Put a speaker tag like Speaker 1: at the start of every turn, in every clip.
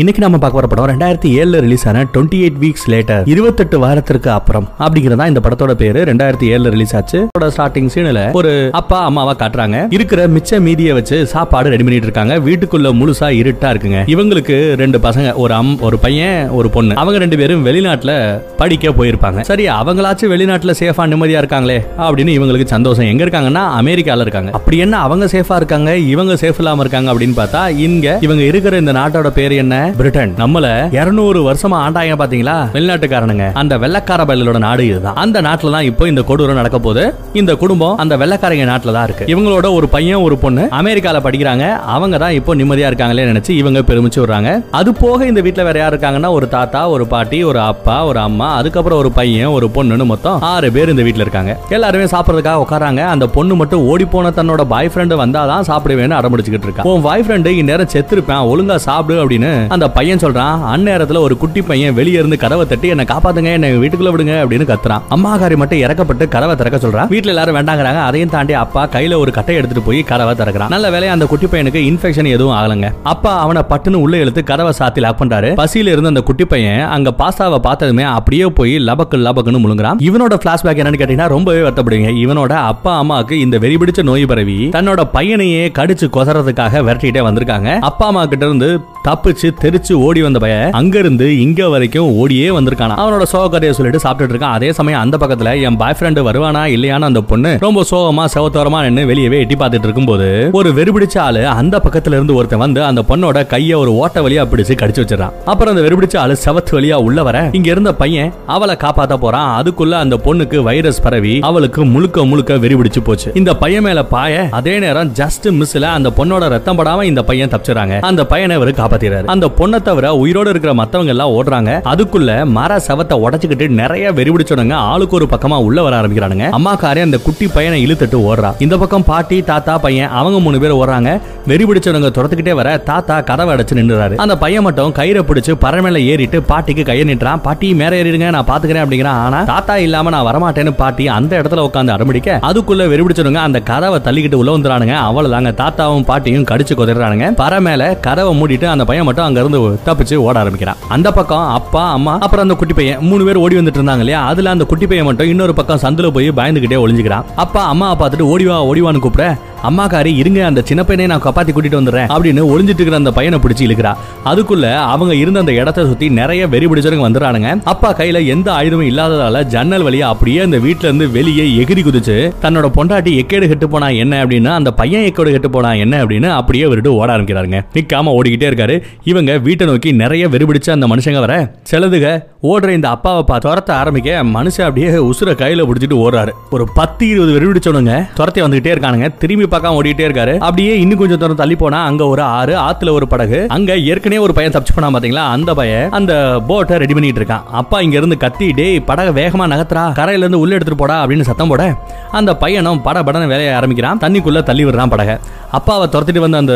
Speaker 1: இன்னைக்கு நம்ம பார்க்க வர படம் ரெண்டாயிரத்தி ஏழுல ரிலீஸ் ஆன டுவெண்ட்டி எயிட் வீக்ஸ் லேட்டர் இருபத்தெட்டு வாரத்திற்கு அப்புறம் அப்படிங்கிறதா இந்த படத்தோட பேரு. ரெண்டாயிரத்தி ஏழுல ரிலீஸ் ஆச்சு. ஸ்டார்டிங் சீன்ல ஒரு அப்பா அம்மாவா காட்டுறாங்க. இருக்கிற மிச்ச மீதியை வச்சு சாப்பாடு ரெடி பண்ணிட்டு இருக்காங்க. வீட்டுக்குள்ள முழுசா இருட்டா இருக்குங்க. இவங்களுக்கு ரெண்டு பசங்க ஒரு அம் ஒரு பையன் ஒரு பொண்ணு. அவங்க ரெண்டு பேரும் வெளிநாட்டுல படிக்க போயிருப்பாங்க. சரி அவங்களாச்சும் வெளிநாட்டுல சேஃபா நிம்மதியா இருக்காங்களே அப்படின்னு இவங்களுக்கு சந்தோஷம். எங்க இருக்காங்கன்னா அமெரிக்கால இருக்காங்க. அப்படி என்ன அவங்க சேஃபா இருக்காங்க? இவங்க சேஃப் இல்லாம இருக்காங்க அப்படின்னு பார்த்தா இங்க இவங்க இருக்கிற இந்த நாட்டோட பேர் என்ன? பிரிட்டன். நம்மள 200 வருஷமா ஆண்டாங்க பாத்தீங்களா? வெளிநாட்டுக்காரனுங்க. அந்த வெள்ளக்கார பயலோட நாடு இதுதான். அந்த நாட்டுல தான் இப்போ இந்த கொடூரம் நடக்க போகுது. இந்த குடும்பம் அந்த வெள்ளக்காரங்க நாட்டுல தான் இருக்கு. இவங்களோட ஒரு பையன் ஒரு பொண்ணு அமெரிக்கால படிக்கிறாங்க. அவங்க தான் இப்போ நிம்மதியா இருக்காங்களே நினைச்சு இவங்க பெருமிச்சு விடுறாங்க. அது போக இந்த வீட்டுல வேற யார் இருக்காங்கன்னா ஒரு தாத்தா ஒரு பாட்டி ஒரு அப்பா ஒரு அம்மா அதுக்கப்புறம் ஒரு பையன் ஒரு பொண்ணுன்னு மொத்தம் ஆறு பேர் இந்த வீட்டுல இருக்காங்க. எல்லாருமே சாப்பிடறதுக்காக உட்காராங்க அந்த பொண்ணு மட்டும் ஓடி போன தன்னோட பாய் ஃப்ரெண்டு வந்தாதான் சாப்பிடுவேன்னு அடம்பிடிச்சுக்கிட்டு இருக்கா. உன் பாய் ஃப்ரெண்டு இந்நேரம் செத்துருப்பேன் ஒழுங்கா சாப்பிடு அப்படின்னு அந்த பையன் சொல்றான் அந்நேரத்துல ஒரு குட்டி பையன் வெளியே இருந்து கதவை தட்டி என்ன காப்பாத்துங்க என்ன வீட்டுக்குள்ள விடுங்க அப்படின்னு கத்துறான். அம்மாக்காரி மட்டும் இறக்கப்பட்டு கதவை திறக்க சொல்றான். வீட்டுல எல்லாரும் வேண்டாங்கிறாங்க. அதையும் தாண்டி அப்பா கையில ஒரு கட்டை எடுத்துட்டு போய் கதவை திறக்கிறான். நல்ல வேலையை அந்த குட்டி பையனுக்கு இன்ஃபெக்ஷன் எதுவும் ஆகலங்க. அப்பா அவனை பட்டுன்னு உள்ள இழுத்து கதவை சாத்தி லாக் பண்றாரு. பசியில இருந்து அந்த குட்டி பையன் அங்க பாஸ்தாவை பார்த்ததுமே அப்படியே போய் லபக்கு லபக்குன்னு முழுங்குறான். இவனோட பிளாஷ்பேக் என்னன்னு கேட்டீங்கன்னா ரொம்பவே வருத்தப்படுங்க இவனோட அப்பா அம்மாவுக்கு இந்த வெறி பிடிச்ச நோய் பரவி தன்னோட பையனையே கடிச்சு கொசறதுக்காக விரட்டிட்டே வந்திருக்காங்க. அப்பா அம்மா கிட்ட இருந்து தப்பிச்சு தெரிச்சு ஓடி வந்த பய அங்க இருந்து இங்க வரைக்கும் ஓடியே வந்திருக்கானா அவனோட சோக கதையை சொல்லிட்டு சாப்பிட்டுட்டு இருக்கான். அதே சமயம் அந்த பக்கத்துல என் பாய் ஃப்ரெண்டு வருவானா இல்லையான்னு அந்த பொண்ணு ரொம்ப சோகமா செவத்தோரமா நின்னு வெளியவே எட்டி பார்த்துட்டு இருக்கும்போது ஒரு வெறுபிடிச்ச ஆளு அந்த பக்கத்துல இருந்து ஒருத்தன் வந்து அந்த பொண்ணோட கைய ஒரு ஓட்ட வழியா பிடிச்சு கடிச்சு வச்சிடறான். அப்புறம் அந்த வெறுபிடிச்ச ஆளு செவத்து வழியா உள்ள வர இங்க இருந்த பையன் அவளை காப்பாத்த போறான். அதுக்குள்ள அந்த பொண்ணுக்கு வைரஸ் பரவி அவளுக்கு முழுக்க முழுக்க வெறிபிடிச்சு போச்சு. இந்த பையன் மேல பாய அதே நேரம் ஜஸ்ட் மிஸ்ல அந்த பொண்ணோட ரத்தம் படாம இந்த பையன் தப்பிச்சுறாங்க. அந்த பையனை இவரு காப்பாத்திறாரு அந்த பொண்ணை தவிர உயிரோட இருக்கிற மத்தவங்க எல்லாம் ஓடுறாங்க. அதுக்குள்ள மர சவத்தை உடச்சுக்கிட்டு நிறைய வெறிபிடிச்சவனுங்க ஆளுக்கு ஒரு பக்கமா உள்ள வர ஆரம்பிக்கிறானுங்க. அம்மாக்காரே அந்த குட்டி பையனை இழுத்துட்டு ஓடுறா. இந்த பக்கம் பாட்டி தாத்தா பையன் அவங்க மூணு பேர் ஓடுறாங்க. வெறிபிடிச்சவங்க துரத்துக்கிட்டே வர தாத்தா கதவை அடைச்சு நின்றுறாரு அந்த பையன் மட்டும் கயிறை பிடிச்சு பறமேல ஏறிட்டு பாட்டிக்கு கையை நிட்டுறான். பாட்டி மேல ஏறிடுங்க நான் பாத்துக்கிறேன் அப்படிங்கிறான். ஆனா தாத்தா இல்லாம நான் வரமாட்டேன்னு பாட்டி அந்த இடத்துல உட்காந்து அடம்பிடிக்க அதுக்குள்ள வெறிபிடிச்சவங்க அந்த கதவை தள்ளிக்கிட்டு உள்ள வந்துறானுங்க. அவ்வளவுதாங்க தாத்தாவும் பாட்டியும் கடிச்சு கொதிடுறானுங்க பற மேல கதவை மூடிட்டு அந்த பையன் மட்டும் அங்க இருந்து தப்பிச்சு ஓட ஆரம்பிக்கிறான் அந்த பக்கம் அப்பா அம்மா அப்புறம் அந்த குட்டி பையன் மூணு பேர் ஓடி வந்துட்டு இருந்தாங்க இல்லையா? அதுல அந்த குட்டி பையன் மட்டும் இன்னொரு பக்கம் சந்துல போய் பயந்துகிட்டே ஒளிஞ்சுக்கிறான் அப்பா அம்மா பார்த்துட்டு ஓடிவா ஓடிவான்னு கூப்பிட அம்மாக்காரி இருங்க அந்த சின்ன பையனை நான் காப்பாத்தி கூட்டிட்டு வந்துடுறேன் அப்படின்னு ஒளிஞ்சிட்டு இருக்கிற அந்த பையனை பிடிச்சி இழுக்கிறா. அதுக்குள்ள அவங்க இருந்த அந்த இடத்த சுத்தி நிறைய வெறி பிடிச்சவங்க வந்துடுறானுங்க. அப்பா கையில எந்த ஆயுதமும் இல்லாததால ஜன்னல் வழியா அப்படியே அந்த வீட்டுல இருந்து வெளியே எகிரி குதிச்சு தன்னோட பொண்டாட்டி எக்கேடு கெட்டு போனா என்ன அப்படின்னு அந்த பையன் எக்கேடு கெட்டு போனா என்ன அப்படின்னு அப்படியே விட்டு ஓட ஆரம்பிக்கிறாருங்க. நிக்காம ஓடிக்கிட்டே இருக்காரு. இவங்க வீட்டை நோக்கி நிறைய வெறி பிடிச்ச அந்த மனுஷங்க வர செலதுக ஓடுற இந்த அப்பாவை பா துரத்த ஆரம்பிக்க மனுஷன் அப்படியே உசுர கையில பிடிச்சிட்டு ஓடுறாரு. ஒரு பத்து இருபது வெறி பிடிச்சவனுங்க துரத்தி வந்துகிட்டே இருக்கானுங்க. திரும்பி பார்க்காம ஓடிட்டே இருக்காரு. அப்படியே இன்னும் கொஞ்சம் தூரம் தள்ளி போனா அங்க ஒரு ஆறு ஆத்துல ஒரு படகு. அங்க ஏற்கனவே ஒரு பையன் தப்பிச்சு போனா பாத்தீங்களா? அந்த பையன் அந்த போட்டை ரெடி பண்ணிட்டு இருக்கான். அப்பா இங்க இருந்து கத்தி டேய் படக வேகமா நகத்துறா கரையில இருந்து உள்ள எடுத்துட்டு போடா அப்படின்னு சத்தம் போட அந்த பையனும் பட படன வேலையை ஆரம்பிக்கிறான். தண்ணிக்குள்ள தள்ளி விடுறான் படக. அப்பாவை துரத்திட்டு வந்த அந்த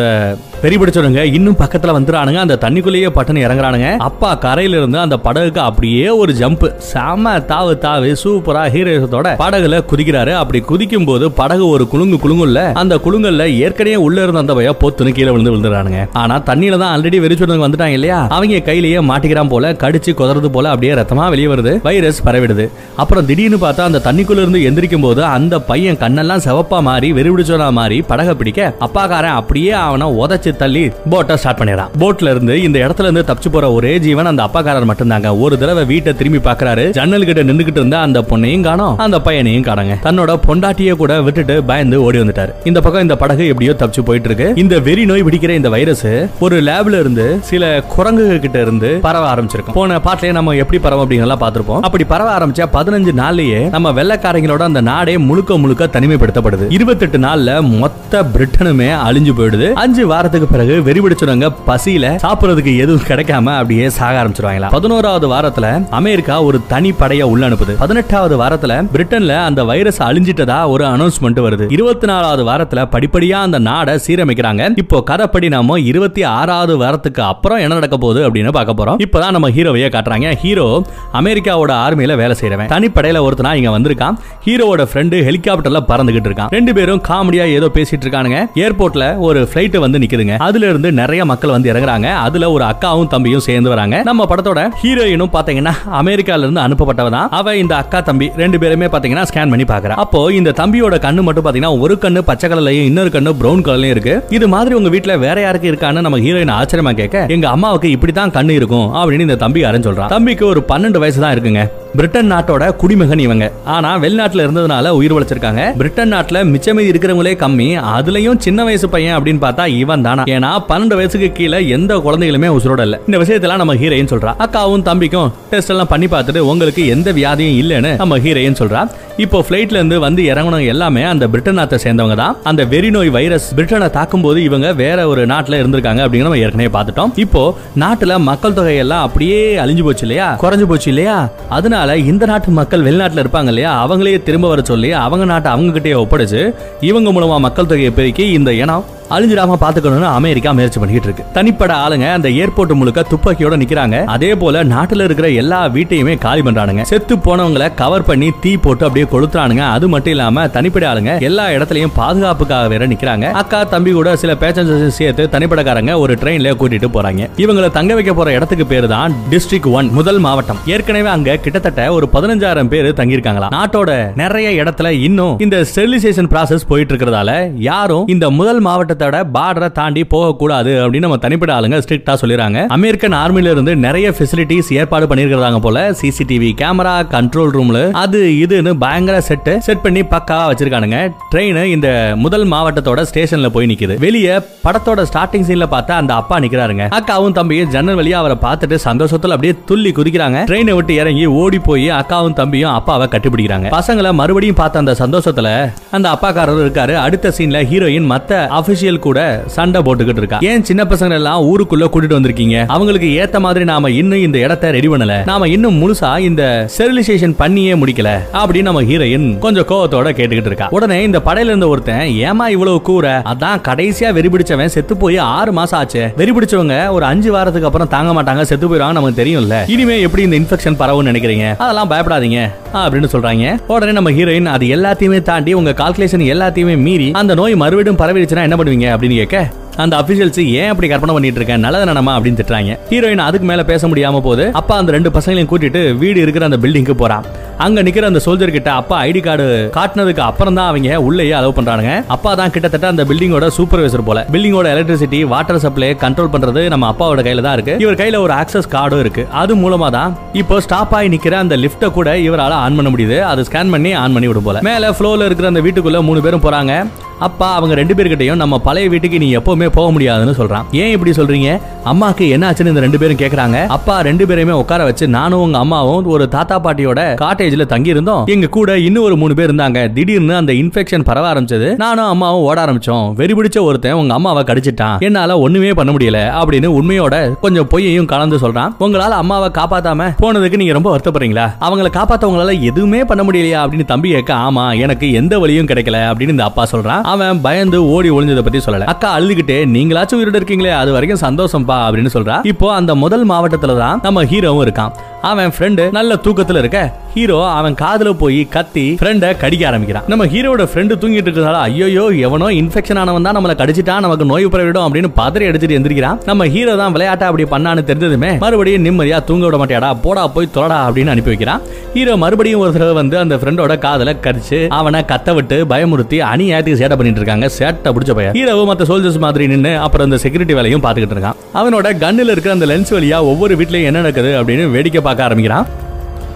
Speaker 1: பெரிய பிடிச்சவங்க இன்னும் பக்கத்துல வந்துறானுங்க அந்த தண்ணிக்குள்ளேயே பட்டுன்னு இறங்குறானுங்க. அப்பா கரையில இருந்து அந்த படகுக்கு அப்படியே ஒரு ஜம்ப் செம தாவு தாவு சூப்பரா ஹீரோஸத்தோட படகுல குதிக்கிறாரு. அப்படி குதிக்கும் போது படகு ஒரு குலுங்கு குலுங்குல்ல அந்த குலுங்கல்ல ஏற்கனவே உள்ள இருந்த அந்த பையன் பொத்துன்னு கீழே விழுந்து விழுந்துறானுங்க ஆனா தண்ணியில தான் ஆல்ரெடி வெறிச்சொடங்க வந்துட்டாங்க இல்லையா? அவங்க கையிலேயே மாட்டிக்கிறான் போல கடிச்சு குதறது போல அப்படியே ரத்தமா வெளியே வருது. வைரஸ் பரவிடுது. அப்புறம் திடீர்னு பார்த்தா அந்த தண்ணிக்குள்ள இருந்து எந்திரிக்கும் போது அந்த பையன் கண்ணெல்லாம் சிவப்பா மாறி வெறிவிடிச்சவனா மாறி படகை பிடிக்க அப்பாக்காரன் அப்படியே அவனை உதச்சு தள்ளி போட்டை ஸ்டார்ட் பண்ணிடுறான். போட்ல இருந்து இந்த இடத்துல இருந்து தப்பிச்சு போற ஒரே ஜீவன் அந்த அப்பாக்காரர் மட்டும்தாங்க. ஒரு தடவை வீட்டை திரும்பி பாக்குறாரு. ஜன்னல் கிட்ட நின்றுகிட்டு இருந்த அந்த பொண்ணையும் காணோம். அந்த பையனையும் காணங்க. தன்னோட பொண்டாட்டிய கூட விட்டுட்டு பயந்து ஓடி வந்துட்டாரு. இந்த பக்கம் இந்த படகு எப்படியோ தப்பிச்சு போயிட்டு இருக்கு. இந்த வெறி நோய் பிடிக்கிற இந்த வைரஸ் ஒரு லேப்ல இருந்து சில குரங்குகள் கிட்ட இருந்து பரவ ஆரம்பிச்சிருக்கும். போன பாட்டிலே நம்ம எப்படி பரவும் அப்படிங்கலாம் பார்த்திருப்போம். அப்படி பரவ ஆரம்பிச்சா பதினஞ்சு நாள்லயே நம்ம வெள்ளக்காரங்களோட அந்த நாடே முழுக்க முழுக்க தனிமைப்படுத்தப்படுது. இருபத்தெட்டு நாள்ல மொத்த பிரிட்டனும் அழிஞ்சு போயிடுது. அஞ்சு வாரத்துக்கு பிறகு வெறிபிடிச்சவங்க பசியில சாப்பிடுறதுக்கு எதுவும் கிடைக்காம அப்படியே சாக ஆரம்பிச்சிருவாங்களா பதினோராவது வாரத்துல அமெரிக்கா ஒரு தனி படைய உள்ள அனுப்புது பதினெட்டாவது வாரத்துல பிரிட்டன்ல அந்த வைரஸ் அழிஞ்சிட்டதா ஒரு அனௌன்ஸ்மெண்ட் வருது. இருபத்தி நாலாவது வாரத்துல படிப்படியா அந்த நாடை சீரமைக்கிறாங்க. இப்போ கதைப்படி நாம இருபத்தி ஆறாவது வாரத்துக்கு அப்புறம் என்ன நடக்க போகுது அப்படின்னு பார்க்க போறோம். இப்பதான் நம்ம ஹீரோவையே காட்டுறாங்க. ஹீரோ அமெரிக்காவோட ஆர்மியில வேலை செய்யறவன் தனிப்படையில ஒருத்தனா இங்க வந்திருக்கான். ஹீரோவோட ஃப்ரெண்டு ஹெலிகாப்டர்ல பறந்துகிட்டு இருக்கான். ரெண்டு பேரும் காமெடியா ஏதோ பேசிட்டு இருக்கானுங்க. ஏர்போர்ட்ல ஒரு பிளைட் வந்து நிக்குதுங்க. அதுல இருந்து நிறைய மக்கள் வந்து இறங்குறாங்க. அதுல ஒரு அக்காவும் தம்பியும் சேர்ந்து வராங்க. நம்ம படத்தோட ஹீரோயினும் பாத்தீங்கன்னா அமெரிக்கால இருந்து அனுப்பப்பட்டவ தான். அவ இந்த அக்கா தம்பி ரெண்டு பேருமே பாத்தீங்கன்னா ஸ்கேன் பண்ணி பாக்குறா. அப்போ இந்த தம்பியோட கண்ணு மட்டும் பாத்தீங்கன்னா ஒரு கண்ணு பச்சை கலர்லயும் இன்னொரு கண்ணு பிரவுன் கலர்லயும் இருக்கு. இது மாதிரி உங்க வீட்டுல வேற யாருக்கு இருக்கான்னு நம்ம ஹீரோயின் ஆச்சரியமா கேட்க எங்க அம்மாவுக்கு இப்படித்தான் கண்ணு இருக்கும் அப்படின்னு இந்த தம்பி யாரும் சொல்றான் தம்பிக்கு ஒரு பன்னெண்டு வயசு தான் இருக்குங்க. பிரிட்டன் நாட்டோட குடிமகன் இவங்க. ஆனா வெளிநாட்டுல இருந்ததுனால உயிர் உழைச்சிருக்காங்க. பிரிட்டன் நாட்டுல மிச்சம் இருக்கிறவங்களே கம்மி அதுலயும் சின்ன வயசு பையன் அப்படின்னு பார்த்தா இவன் தானா? ஏன்னா பன்னெண்டு வயசுக்கு கீழே எந்த குழந்தைகளுமே உசுரோட இல்ல. இந்த விஷயத்தெல்லாம் நம்ம ஹீரோயின் சொல்றா. அக்காவும் தம்பிக்கும் டெஸ்ட் எல்லாம் பண்ணி பார்த்துட்டு உங்களுக்கு எந்த வியாதியும் இல்லைன்னு நம்ம ஹீரோயின் சொல்றா. இப்போ பிளைட்ல இருந்து வந்து இறங்கணும் எல்லாமே அந்த பிரிட்டன் நாட்டை சேர்ந்தவங்க தான். அந்த வெறி நோய் வைரஸ் பிரிட்டனை தாக்கும் போது இவங்க வேற ஒரு நாட்டுல இருந்திருக்காங்க அப்படின்னு நம்ம ஏற்கனவே பார்த்துட்டோம். இப்போ நாட்டுல மக்கள் தொகை எல்லாம் அப்படியே அழிஞ்சு போச்சு இல்லையா? குறைஞ்சு போச்சு இல்லையா? அதனால இந்த நாட்டு மக்கள் வெளிநாட்டில் இருப்பாங்க இல்லையா? அவங்களையே திரும்ப வர சொல்லி அவங்க நாட்டை அவங்க கிட்டே ஒப்படைச்சு இவங்க மூலமா மக்கள் தொகையை பெருக்கி இந்த இனம் அழிஞ்சிடாம பாத்துக்கணும்னு அமெரிக்கா முயற்சி பண்ணிட்டு இருக்கு. தனிப்பட ஆளுங்க அந்த ஏர்போர்ட் முழுக்க துப்பாக்கியோட நிக்கிறாங்க. அதே போல நாட்டுல இருக்கிற எல்லா வீட்டையுமே காலி பண்றானுங்க. செத்து போனவங்களை கவர் பண்ணி தீ போட்டு அப்படியே கொளுத்துறானுங்க. அது மட்டும் இல்லாம தனிப்பட ஆளுங்க எல்லா இடத்துலயும் பாதுகாப்புக்காக வேற நிக்கிறாங்க. அக்கா தம்பி கூட சில பேசஞ்சர்ஸ் சேர்த்து தனிப்படக்காரங்க ஒரு ட்ரெயின்ல கூட்டிட்டு போறாங்க. இவங்களை தங்க வைக்க போற இடத்துக்கு பேரு தான் டிஸ்ட்ரிக்ட் ஒன் முதல் மாவட்டம். ஏற்கனவே அங்க கிட்டத்தட்ட ஒரு பதினஞ்சாயிரம் பேர் தங்கியிருக்காங்களா நாட்டோட நிறைய இடத்துல இன்னும் இந்த ஸ்டெரிலைசேஷன் ப்ராசஸ் போயிட்டு இருக்கிறதால யாரும் இந்த முதல் மாவட்டத்தோட பார்டரை தாண்டி போகக்கூடாது அப்படின்னு நம்ம தனிப்பட்ட ஆளுங்க ஸ்ட்ரிக்டா சொல்லிடுறாங்க. அமெரிக்கன் ஆர்மில இருந்து நிறைய ஃபெசிலிட்டிஸ் ஏற்பாடு பண்ணியிருக்கிறாங்க போல சிசிடிவி கேமரா கண்ட்ரோல் ரூம்ல அது இதுன்னு பயங்கர செட்டு செட் பண்ணி பக்காவா வச்சிருக்கானுங்க. ட்ரெயின் இந்த முதல் மாவட்டத்தோட ஸ்டேஷன்ல போய் நிக்குது. வெளியே படத்தோட ஸ்டார்டிங் சீன்ல பார்த்தா அந்த அப்பா நிக்கிறாருங்க. அக்காவும் தம்பியும் ஜன்னல் வழியா அவரை பார்த்துட்டு சந்தோஷத்துல அப்படியே துள்ளி குதிக்கிறாங்க. ட்ரெயினை விட்டு இறங்கி ஓடி போய் அக்காவும் தம்பியும் அப்பாவை கட்டிப்பிடிக்கிறாங்க. பசங்களை மறுபடியும் பார்த்த அந்த சந்தோஷத்துல அந்த அப்பாக்காரர் இருக்காரு. அடுத்த சீன்ல ஹீரோயின் மத்த அபிஷியல் கூட சண்டை போட்டுக்கிட்டு இருக்கா. ஏன் சின்ன பசங்க எல்லாம் ஊருக்குள்ள கூட்டிட்டு வந்திருக்கீங்க? அவங்களுக்கு ஏத்த மாதிரி நாம இன்னும் இந்த இடத்தை ரெடி பண்ணல. நாம இன்னும் முழுசா இந்த ஸ்டெரிலைசேஷன் பண்ணியே முடிக்கல. அப்படின்னு நம்ம ஹீரோயின் கொஞ்சம் கோவத்தோட கேட்டுக்கிட்டு இருக்கா. உடனே இந்த படையில இருந்த ஒருத்தன் ஏமா இவ்வளவு கூற? அதான் கடைசியா வெறி பிடிச்சவன் செத்து போய் ஆறு மாசம் ஆச்சு. வெறி பிடிச்சவங்க ஒரு அஞ்சு வாரத்துக்கு அப்புறம் தாங்க மாட்டாங்க செத்து போயிடுவாங்க நமக்கு தெரியும்ல. இனிமே எப்படி இந்த இன்ஃபெக்ஷன் பரவும் நினைக்கிறீங்க? அதெல்லாம் பயப்படாதீங்க அப்படின்னு சொல்றாங்க. உடனே நம்ம ஹீரோயின் அது எல்லாத்தையுமே தாண்டி உங்க கால்குலேஷன் எல்லாத்தையுமே மீறி அந்த நோய் மறுபடியும் பரவிடுச்சுன்னா என்ன பண்ணுவீங்க? அப்படின்னு கேட்க அந்த அபிஷியல்ஸ் ஏன் அப்படி கற்பனை பண்ணிட்டு இருக்கேன் நல்லது அப்படின்னு திட்டுறாங்க. ஹீரோயின் அதுக்கு மேல பேச முடியாம போது அப்பா அந்த ரெண்டு பசங்களையும் கூட்டிட்டு வீடு இருக்கிற அந்த பில்டிங்க்கு போறான். அங்க நிக்கிற அந்த சோல்ஜர் கிட்ட அப்பா ஐடி கார்டு காட்டினதுக்கு அப்புறம் தான் அவங்க உள்ளேயே அலோவ் பண்றாங்க அப்பா தான் கிட்டத்தட்ட அந்த பில்டிங்கோட சூப்பர்வைசர் போல. பில்டிங்கோட எலக்ட்ரிசிட்டி வாட்டர் சப்ளை கண்ட்ரோல் பண்றது நம்ம அப்பாவோட கையில தான் இருக்கு. இவர் கையில ஒரு ஆக்சஸ் கார்டும் இருக்கு. அது மூலமா தான் இப்போ ஸ்டாப் ஆகி நிக்கிற அந்த லிஃப்ட கூட இவரால ஆன் பண்ண முடியுது. அது ஸ்கேன் பண்ணி ஆன் பண்ணி விடும் போல. மேல ஃப்ளோல இருக்கிற அந்த வீட்டுக்குள்ள மூணு பேரும் போறாங்க. அப்பா அவங்க ரெண்டு பேர்கிட்டையும் நம்ம பழைய வீட்டுக்கு நீ எப்பவுமே போக முடியாதுன்னு சொல்றான். ஏன் இப்படி சொல்றீங்க? அம்மாக்கு என்ன ஆச்சுன்னு இந்த ரெண்டு பேரும் கேக்குறாங்க. அப்பா ரெண்டு பேரையுமே உட்கார வச்சு நானும் உங்க அம்மாவும் ஒரு தாத்தா பாட்டியோட காட்டேஜ்ல தங்கி இருந்தோம் எங்க கூட இன்னும் ஒரு மூணு பேர் இருந்தாங்க. திடீர்னு அந்த இன்ஃபெக்ஷன் பரவ ஆரம்பிச்சது. நானும் அம்மாவும் ஓட ஆரம்பிச்சோம். வெறி பிடிச்ச ஒருத்தன் உங்க அம்மாவை கடிச்சிட்டான். என்னால ஒண்ணுமே பண்ண முடியல அப்படின்னு உண்மையோட கொஞ்சம் பொய்யையும் கலந்து சொல்றான். உங்களால அம்மாவை காப்பாத்தாம போனதுக்கு நீங்க ரொம்ப வருத்தப்படுறீங்களா? அவங்கள காப்பாத்தவங்களால எதுவுமே பண்ண முடியலையா அப்படின்னு தம்பி கேட்க ஆமா எனக்கு எந்த வழியும் கிடைக்கல அப்படின்னு இந்த அப்பா சொல்றான். அவன் பயந்து ஓடி ஒளிஞ்சதை பத்தி சொல்லல. அக்கா அழுதுகிட்டே நீங்களாச்சும் உயிரோட இருக்கீங்களே அது வரைக்கும் சந்தோஷம்ப்பா அப்படின்னு சொல்றா. இப்போ அந்த முதல் மாவட்டத்துல தான் நம்ம ஹீரோவும் இருக்கான். அவன் ஃப்ரெண்டு நல்ல தூக்கத்துல இருக்க. ஹீரோ அவன் காதுல போய் கத்தி ஃப்ரெண்ட கடிக்க ஆரம்பிக்கிறான். நம்ம ஹீரோட ஃப்ரெண்டு தூங்கிட்டு இருக்கிறதால ஐயோ எவனோ இன்ஃபெக்ஷன் ஆனவன் தான் நம்மள கடிச்சிட்டான் நமக்கு நோய் பரவிடும் அப்படின்னு பதறி அடிச்சுட்டு எந்திரிக்கிறான். நம்ம ஹீரோ தான் விளையாட்டா அப்படி பண்ணான்னு தெரிஞ்சதுமே மறுபடியும் நிம்மதியா தூங்க விட மாட்டியாடா போடா போய் தொடடா அப்படின்னு அனுப்பி வைக்கிறான். ஹீரோ மறுபடியும் ஒரு தடவை வந்து அந்த ஃப்ரெண்டோட காதல கடிச்சு அவனை கத்த விட்டு பயமுறுத்தி அணியாத்துக்கு சேட்டை பண்ணிட்டு இருக்காங்க. சேட்டை பிடிச்ச பையன். ஹீரோவும் மற்ற சோல்ஜர்ஸ் மாதிரி நின்னு அப்புறம் இந்த செக்யூரிட்டி வேலையும் பார்த்துக்கிட்டு இருக்கான். அவனோட கண்ணுல இருக்கிற அந்த லென்ஸ் வழியா ஒவ்வொரு வீட்லயும் என்ன நடக்குது அப்படின்னு வேடிக்கை பார்க்க ஆரம்பிக்கிறான்.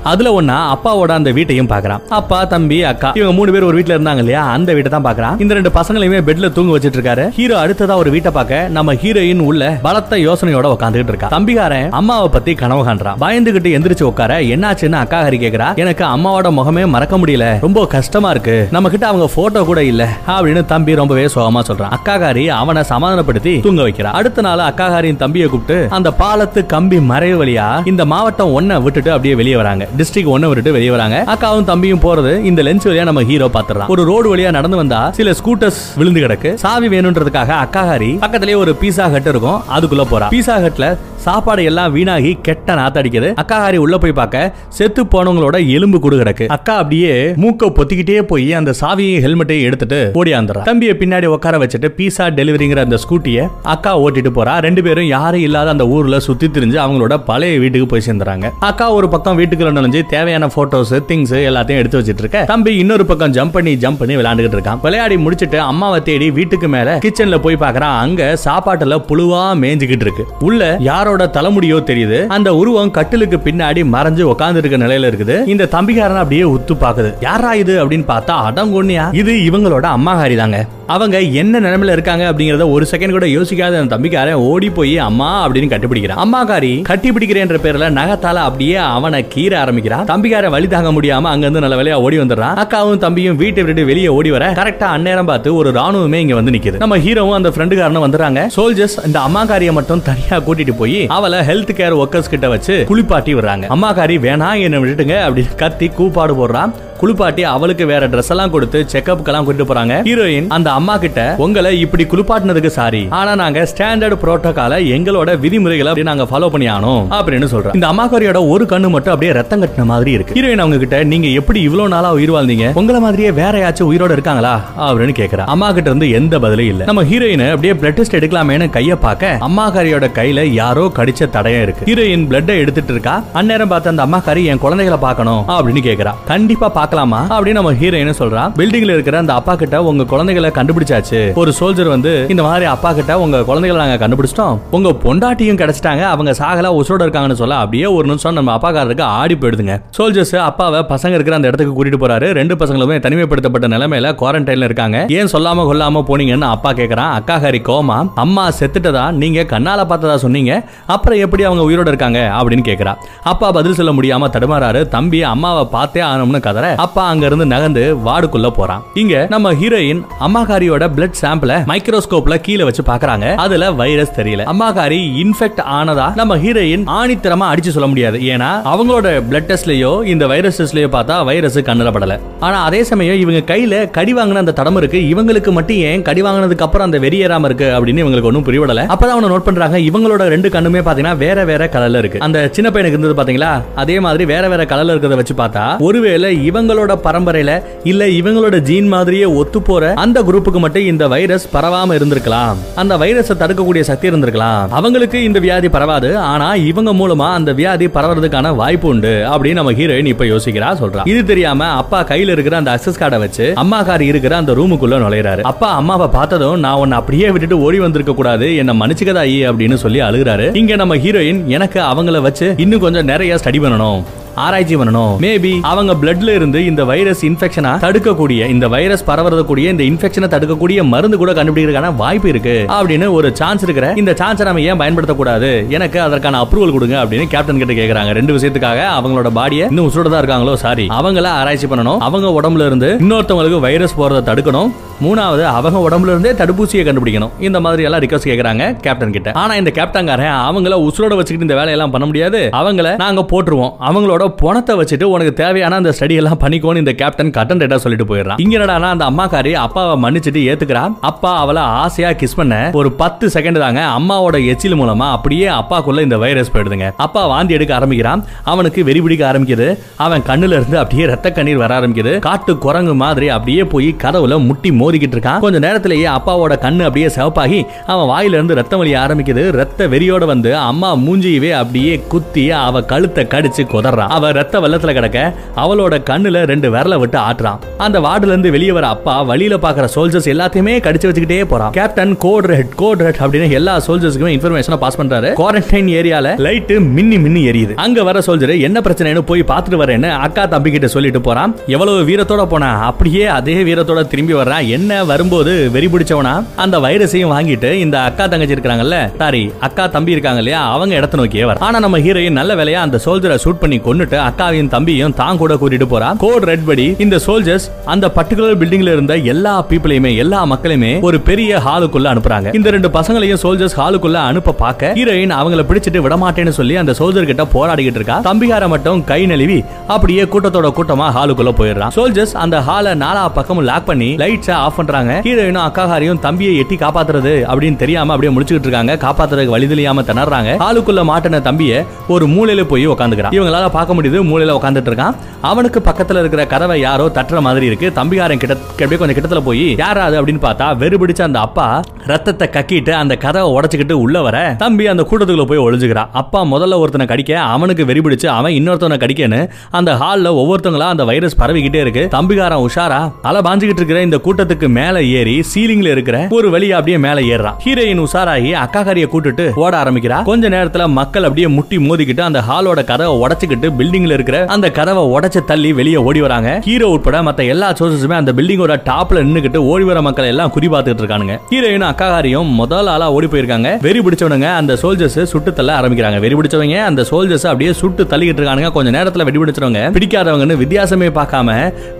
Speaker 1: அதுல ஒன்னா அப்பாவோட அந்த வீட்டையும் பாக்குறான். அப்பா தம்பி அக்கா இவங்க மூணு பேர் ஒரு வீட்டுல இருந்தாங்க இல்லையா? அந்த வீட்டை தான் பாக்குறான். இந்த ரெண்டு பசங்களையுமே பெட்ல தூங்க வச்சிட்டு இருக்காரு. ஹீரோ அடுத்ததா ஒரு வீட்டை பார்க்க நம்ம ஹீரோயின் உள்ள பலத்த யோசனையோட உட்காந்துட்டு இருக்கா. தம்பிகாரன் அம்மாவை பத்தி கனவு காண்றான். பயந்துகிட்டு எந்திரிச்சு உட்கார என்னாச்சுன்னு அக்கா ஹரி கேக்குறா? எனக்கு அம்மாவோட முகமே மறக்க முடியல. ரொம்ப கஷ்டமா இருக்கு. நம்ம கிட்ட அவங்க போட்டோ கூட இல்ல. அப்படின்னு தம்பி ரொம்பவே சோகமா சொல்றான். அக்காகாரி அவனை சமாதானப்படுத்தி தூங்க வைக்கிறா. அடுத்த நாள் அக்காகாரியின் தம்பியை கூப்பிட்டு அந்த பாலத்து கம்பி மறைவு வழியா இந்த மாவட்டம் ஒன்ன விட்டுட்டு அப்படியே வெளியே வராங்க. டிஸ்ட்ரிக்ட் ஒன்ன விட்டு வெளியே வராங்க. அக்காவும் தம்பியும் போறது இந்த லென்ஸ் வழியா நம்ம ஹீரோ பாத்துறான் ஒரு ரோடு வழியா நடந்து வந்தா சில ஸ்கூட்டர்ஸ் விழுந்து கிடக்கு. சாவி வேணும்ன்றதுக்காக அக்காகாரி பக்கத்துலயே ஒரு பீஸா ஹட் இருக்கும் அதுக்குள்ள போறா. பீஸா ஹட்ல சாப்பாடு எல்லாம் வீணாகி கெட்ட நாத்தடிக்குது அக்காகாரி உள்ள போய் பார்க்க செத்து போனவங்களோட எலும்பு கூடு கிடக்கு. அக்கா அப்படியே மூக்க பொத்திக்கிட்டே போய் அந்த சாவியும் ஹெல்மெட்டையும் எடுத்துட்டு ஓடியாந்துறா தம்பியை பின்னாடி உட்கார வச்சுட்டு பீஸா டெலிவரிங்கிற அந்த ஸ்கூட்டியை அக்கா ஓட்டிட்டு போறா. ரெண்டு பேரும் யாரும் இல்லாத அந்த ஊர்ல சுத்தி திரிஞ்சு அவங்களோட பழைய வீட்டுக்கு போய் சேர்ந்துறாங்க. அக்கா ஒரு பக்கம் வீட்டுக்குள்ள நுழைஞ்சு தேவையான போட்டோஸ் திங்ஸ் எல்லாத்தையும் எடுத்து வச்சிட்டு இருக்க தம்பி இன்னொரு பக்கம் ஜம்ப் பண்ணி ஜம்ப் பண்ணி விளையாண்டுகிட்டு இருக்கான். விளையாடி முடிச்சிட்டு அம்மாவை தேடி வீட்டுக்கு மேல கிச்சன்ல போய் பாக்குறான். அங்க சாப்பாட்டுல புழுவா மேய்ஞ்சுகிட்டு இருக்கு. உள்ள யாரோட தலைமுடியோ தெரியுது. அந்த உருவம் கட்டிலுக்கு பின்னாடி மறைஞ்சு உட்கார்ந்து இருக்க நிலையில இருக்குது. இந்த தம்பிகாரன் அப்படியே உத்து பாக்குது. யாரா இது? அப்படின்னு பார்த்தா அடங்கொன்னியா இது இவங்களோட அம்மாகாரி தாங்க அவங்க என்ன நிலைமையில இருக்காங்க அப்படிங்கறத ஒரு செகண்ட் கூட யோசிக்காத அந்த தம்பிக்காரன் ஓடி போய் அம்மா அப்படின்னு கட்டிப்பிடிக்கிறான். அம்மாக்காரி கட்டிப்பிடிக்கிறேன்ற பேர்ல நகத்தால அப்படியே அவனை கீற ஆரம்பிக்கிறான் தம்பிக்கார வழி தாங்க முடியாம அங்க இருந்து நல்ல வேலையா ஓடி வந்துடுறான். அக்காவும் தம்பியும் வீட்டை விட்டு வெளியே ஓடி வர கரெக்டா அந்நேரம் பார்த்து ஒரு ராணுவமே இங்க வந்து நிக்குது. நம்ம ஹீரோவும் அந்த ஃப்ரெண்டுக்காரனும் வந்துறாங்க சோல்ஜர்ஸ் இந்த அம்மாக்காரிய மட்டும் தனியா கூட்டிட்டு போய் அவளை ஹெல்த் கேர் ஒர்க்கர்ஸ் கிட்ட வச்சு குளிப்பாட்டி விடுறாங்க. அம்மாக்காரி வேணாம் என்ன விட்டுட்டுங்க அப்படின்னு கத்தி கூப்பாடு போடுறான். குளிப்பாட்டி அவளுக்கு வேற ட்ரெஸ் எல்லாம் கொடுத்து செக்அப்க்கெல்லாம் கூட்டிட்டு போறாங்க. ஹீரோயின் அந்த அம்மா கிட்ட உங்களை இப்படி குளிப்பாட்டினதுக்கு சாரி ஆனா நாங்க ஸ்டாண்டர்ட் புரோட்டோகால எங்களோட விதிமுறைகளை நாங்க ஃபாலோ பண்ணி ஆனோம் அப்படின்னு சொல்றோம் இந்த அம்மாக்காரியோட ஒரு கண்ணு மட்டும் அப்படியே ரத்தம் கட்டின மாதிரி இருக்கு. ஹீரோயின் அவங்க கிட்ட நீங்க எப்படி இவ்வளவு நாளா உயிர் வாழ்ந்தீங்க? உங்கள மாதிரியே வேற யாச்சும் உயிரோட இருக்காங்களா? அப்படின்னு கேக்குறா. அம்மா கிட்ட இருந்து எந்த பதிலும் இல்ல. நம்ம ஹீரோயின் அப்படியே பிளட் டெஸ்ட் எடுக்கலாமேனு கைய பார்க்க அம்மாக்காரியோட கையில யாரோ கடிச்ச தடயம் இருக்கு. ஹீரோயின் பிளட் எடுத்துட்டு இருக்கா. அந்நேரம் பார்த்து அந்த அம்மாக்காரி என் குழந்தைகளை பார்க்கணும் அப்படின்னு கேக்குறா. கண்டிப்பா பார்க்கலாமா? அப்படின்னு நம்ம ஹீரோயின் சொல்றா? பில்டிங்ல இருக்கிற அந்த அப்பா கிட்ட உங்க குழந்தைகளை கண்டுபிடிச்சாச்சு. ஒரு சோல்ஜர் வந்து இந்த மாதிரி அப்பா கிட்ட உங்க குழந்தைகளை நாங்க கண்டுபிடிச்சிட்டோம். உங்க பொண்டாட்டியும் கிடைச்சிட்டாங்க அவங்க சாகல உசோட இருக்காங்கன்னு சொல்ல அப்படியே ஒரு நிமிஷம் நம்ம அப்பாக்காரருக்கு ஆடி போயிடுதுங்க. சோல்ஜர்ஸ் அப்பாவை பசங்க இருக்கிற அந்த இடத்துக்கு கூட்டிட்டு போறாரு. ரெண்டு பசங்களுமே தனிமைப்படுத்தப்பட்ட நிலைமையில குவாரண்டைன்ல இருக்காங்க. ஏன் சொல்லாம கொல்லாம போனீங்கன்னு அப்பா கேக்குறான். அக்காகாரி கோமா அம்மா செத்துட்டதா? நீங்க கண்ணால பார்த்ததா சொன்னீங்க? அப்புறம் எப்படி அவங்க உயிரோட இருக்காங்க? அப்படின்னு கேக்குறா. அப்பா பதில் சொல்ல முடியாம தடுமாறாரு. தம்பி அம்மாவை பார்த்தே ஆகணும்னு கதற. அப்பா அங்க இருந்து நகர்ந்து வார்டுக்குள்ள போறான். இங்க நம்ம ஹீரோயின் அம்மாகாரியோட பிளட் சாம்பிள மைக்ரோஸ்கோப்ல கீழே வச்சு பாக்குறாங்க. அதுல வைரஸ் தெரியல. அம்மாகாரி இன்ஃபெக்ட் ஆனதா நம்ம ஹீரோயின் ஆணித்தரமா அடிச்சு சொல்ல முடியாது. ஏன்னா அவங்களோட பிளட் டெஸ்ட்லயோ இந்த வைரஸ் டெஸ்ட்லயோ பார்த்தா வைரஸ் கண்ணுல ஆனா அதே சமயம் இவங்க கையில கடி வாங்கின அந்த தடம் இருக்கு. இவங்களுக்கு மட்டும் ஏன் கடி வாங்கினதுக்கு அப்புறம் அந்த வெறியேறாம இருக்கு அப்படின்னு இவங்களுக்கு ஒன்றும் புரியவிடல. அப்பதான் அவனை நோட் பண்றாங்க. இவங்களோட ரெண்டு கண்ணுமே பாத்தீங்கன்னா வேற வேற கலர்ல இருக்கு. அந்த சின்ன பையனுக்கு இருந்தது பாத்தீங்களா? அதே மாதிரி வேற வேற கலர்ல இருக்கிறத வச்சு பார்த்தா ஒருவேளை இவங்க இவங்களோட பரம்பரையில இல்ல இவங்களோட ஜீன் மாதிரியே ஒத்து போற அந்த குரூப்புக்கு மட்டும் இந்த வைரஸ் பரவாம இருந்திருக்கலாம். அந்த வைரஸை தடுக்கக்கூடிய சக்தி இருந்திருக்கலாம். அவங்களுக்கு இந்த வியாதி பரவாது. ஆனா இவங்க மூலமா அந்த வியாதி பரவறதுக்கான வாய்ப்பு உண்டு அப்படின்னு நம்ம ஹீரோயின் இப்ப யோசிக்கிறா சொல்றா. இது தெரியாம அப்பா கையில இருக்கிற அந்த அக்சஸ் கார்டை வச்சு அம்மா கார் இருக்கிற அந்த ரூமுக்குள்ள நுழையிறாரு. அப்பா அம்மாவை பார்த்ததும் நான் உன்னை அப்படியே விட்டுட்டு ஓடி வந்திருக்க கூடாது. என்ன மன்னிச்சுக்கதாயி அப்படின்னு சொல்லி அழுகுறாரு. இங்க நம்ம ஹீரோயின் எனக்கு அவங்கள வச்சு இன்னும் கொஞ்சம் நிறைய ஸ்டடி பண்ணணும். ஆராய்ச்சி பண்ணணும். மேபி அவங்க பிளட்ல இருந்து இந்த வைரஸ் இன்ஃபெக்ஷனா தடுக்கக்கூடிய இந்த வைரஸ் பரவறதுக்கூடிய இந்த இன்ஃபெக்ஷனை தடுக்கக்கூடிய மருந்து கூட கண்டுபிடிக்கிறதுக்கான வாய்ப்பு இருக்கு. அப்படின்னு ஒரு சான்ஸ் இருக்கிற இந்த சான்ஸை நம்ம ஏன் பயன்படுத்தக்கூடாது? எனக்கு அதற்கான அப்ரூவல் கொடுங்க அப்படின்னு கேப்டன் கிட்ட கேக்குறாங்க. ரெண்டு விஷயத்துக்காக அவங்களோட பாடியை இன்னும் உசுரோட தான் இருக்காங்களோ சாரி அவங்கள ஆராய்ச்சி பண்ணணும். அவங்க உடம்புல இருந்து இன்னொருத்தவங்களுக்கு வைரஸ் போறதை தடுக்கணும். மூணாவது அவங்க உடம்புல இருந்தே தடுப்பூசியை கண்டுபிடிக்கணும். இந்த மாதிரி எல்லாம் ரிக்வஸ்ட் கேக்குறாங்க கேப்டன் கிட்ட. ஆனா இந்த கேப்டன்காரன் அவங்கள உசுரோட வச்சுக்கிட்டு இந்த வேலையெல்லாம் பண்ண முடியாது. அவங்கள நாங்க போட்டுருவோம். அவங்களோட பணத்தை வச்சுட்டு உனக்கு தேவையான அந்த ஸ்டடி எல்லாம் பண்ணிக்கோன்னு இந்த கேப்டன் கட்டன் ரேட்டா சொல்லிட்டு போயிடுறான். இங்க என்னடா அந்த அம்மாக்காரி அப்பாவை மன்னிச்சுட்டு ஏத்துக்கிறா அப்பா அவளை ஆசையா கிஸ் பண்ண ஒரு பத்து செகண்ட் தாங்க அம்மாவோட எச்சில் மூலமா அப்படியே அப்பாக்குள்ள இந்த வைரஸ் போயிடுதுங்க. அப்பா வாந்தி எடுக்க ஆரம்பிக்கிறான். அவனுக்கு வெறி பிடிக்க ஆரம்பிக்குது. அவன் கண்ணுல இருந்து அப்படியே ரத்த கண்ணீர் வர ஆரம்பிக்குது. காட்டு குரங்கு மாதிரி அப்படியே போய் கதவுல முட்டி மோதிக்கிட்டு இருக்கான். கொஞ்ச நேரத்திலேயே அப்பாவோட கண்ணு அப்படியே சிவப்பாகி அவன் வாயில இருந்து ரத்தம் வலி ஆரம்பிக்குது. ரத்த வெறியோட வந்து அம்மா மூஞ்சியவே அப்படியே குத்தி அவ கழுத்தை கடிச்சு குதறான். அவ ரத்த வெள்ளத்துல கிடக்க அவளோட கண்ணுல ரெண்டு விரல விட்டு ஆட்டுறான். அந்த வார்டுல இருந்து வெளியே வர அப்பா வழியில பாக்குற சோல்ஜர்ஸ் எல்லாத்தையுமே கடிச்சு வச்சுக்கிட்டே போறான். Captain code red code red அப்படின்னு எல்லா சோல்ஜர்ஸ்க்குமே இன்ஃபர்மேஷனை பாஸ் பண்றாரு. குவாரண்டைன் ஏரியால லைட்டு மின்னி மின்னி எரியுது. அங்க வர சோல்ஜர் என்ன பிரச்சனைன்னு போய் பார்த்துட்டு வரேன்னு அக்கா தம்பி கிட்ட சொல்லிட்டு போறான். எவ்வளவு வீரத்தோட போனா? அப்படியே அதே வீரத்தோட திரும்பி வர்றான். என்ன என்ன வரும்போது வெறி பிடிச்சவனா? அந்த வைரஸையும் வாங்கிட்டு இந்த அக்கா தங்கச்சி இருக்காங்கல்ல சாரி அக்கா தம்பி இருக்காங்க இல்லையா அவங்க இடத்த நோக்கியே வர. ஆனா நம்ம ஹீரோயின் நல்ல வேலையா அந்த சோல்ஜரை ஷூட் பண்ணி கொண்டுட்டு அக்காவையும் தம்பியும் தான் கூட கூட்டிட்டு போறா. கோட் ரெட் படி இந்த சோல்ஜர்ஸ் அந்த பர்டிகுலர் பில்டிங்ல இருந்த எல்லா பீப்புளையுமே எல்லா மக்களையுமே ஒரு பெரிய ஹாலுக்குள்ள அனுப்புறாங்க. இந்த ரெண்டு பசங்களையும் சோல்ஜர்ஸ் ஹாலுக்குள்ள அனுப்ப பார்க்க ஹீரோயின் அவங்கள பிடிச்சிட்டு விடமாட்டேன்னு சொல்லி அந்த சோல்ஜர் கிட்ட போராடிக்கிட்டு இருக்கா. தம்பிகார மட்டும் கை நழுவி அப்படியே கூட்டத்தோட கூட்டமா ஹாலுக்குள்ள போயிடுறான். சோல்ஜர்ஸ் அந்த ஹால நாலா பக்கமும் லாக் பண்ணி லைட்ஸை ஆஃப் பண்றாங்க. ஹீரோயினும் அக்காகாரியும் தம்பியை எட்டி காப்பாத்துறது அப்படின்னு தெரியாம அப்படியே முடிச்சுக்கிட்டு இருக்காங்க. காப்பாத்துறதுக்கு வழி தெரியாம திணறாங்க. ஆளுக்குள்ள மாட்டின தம்பிய ஒரு மூலையில போய் உட்காந்துக்கிறான் இவங்களால பார்க்க முடியுது மூலையில உட்காந்துட்டு இருக்கான். அவனுக்கு பக்கத்துல இருக்கிற கதவை யாரோ தட்டுற மாதிரி இருக்கு. தம்பிகாரன் கிட்ட அப்படியே கொஞ்சம் கிட்டத்துல போய் யாராவது? அப்படின்னு பார்த்தா வெறுபிடிச்ச அந்த அப்பா ரத்தத்தை கக்கிட்டு அந்த கதவை உடச்சுக்கிட்டு உள்ள வர தம்பி அந்த கூட்டத்துக்குள்ள போய் ஒளிஞ்சுக்கிறான். அப்பா முதல்ல ஒருத்தனை கடிக்க அவனுக்கு வெறி பிடிச்சு அவன் இன்னொருத்தவனை கடிக்கன்னு அந்த ஹால்ல ஒவ்வொருத்தவங்களா அந்த வைரஸ் பரவிக்கிட்டே இருக்கு. தம்பிகாரன் உஷாரா அல பாஞ்சுக்கிட்டு இருக்கிற இந்த கூட்டத்தை கூட்டத்துக்கு மேல ஏறி சீலிங்ல இருக்கிற ஒரு வழியா அப்படியே மேல ஏறான் ஹீரோயின் உஷாராகி அக்காகாரிய கூட்டிட்டு ஓட ஆரம்பிக்கிறா. கொஞ்ச நேரத்துல மக்கள் அப்படியே முட்டி மோதிக்கிட்டு அந்த ஹாலோட கதவை உடச்சுக்கிட்டு பில்டிங்ல இருக்கிற அந்த கதவை உடைச்சு தள்ளி வெளியே ஓடி வராங்க. ஹீரோ உட்பட மத்த எல்லா சோர்சஸுமே அந்த பில்டிங்கோட டாப்ல நின்னுக்கிட்டு ஓடி வர மக்கள் எல்லாம் குறி பார்த்துட்டு இருக்கானுங்க. ஹீரோயின் அக்காகாரியும் முதல் ஆளா ஓடி போயிருக்காங்க. வெறி பிடிச்சவனுங்க அந்த சோல்ஜர்ஸ் சுட்டு தள்ள ஆரம்பிக்கிறாங்க. வெறி பிடிச்சவங்க அந்த சோல்ஜர்ஸ் அப்படியே சுட்டு தள்ளிக்கிட்டு இருக்கானுங்க. கொஞ்ச நேரத்துல வெடி பிடிச்சவங்க. பிடிக்காதவங்கன்னு வித்தியாசமே பார்க்காம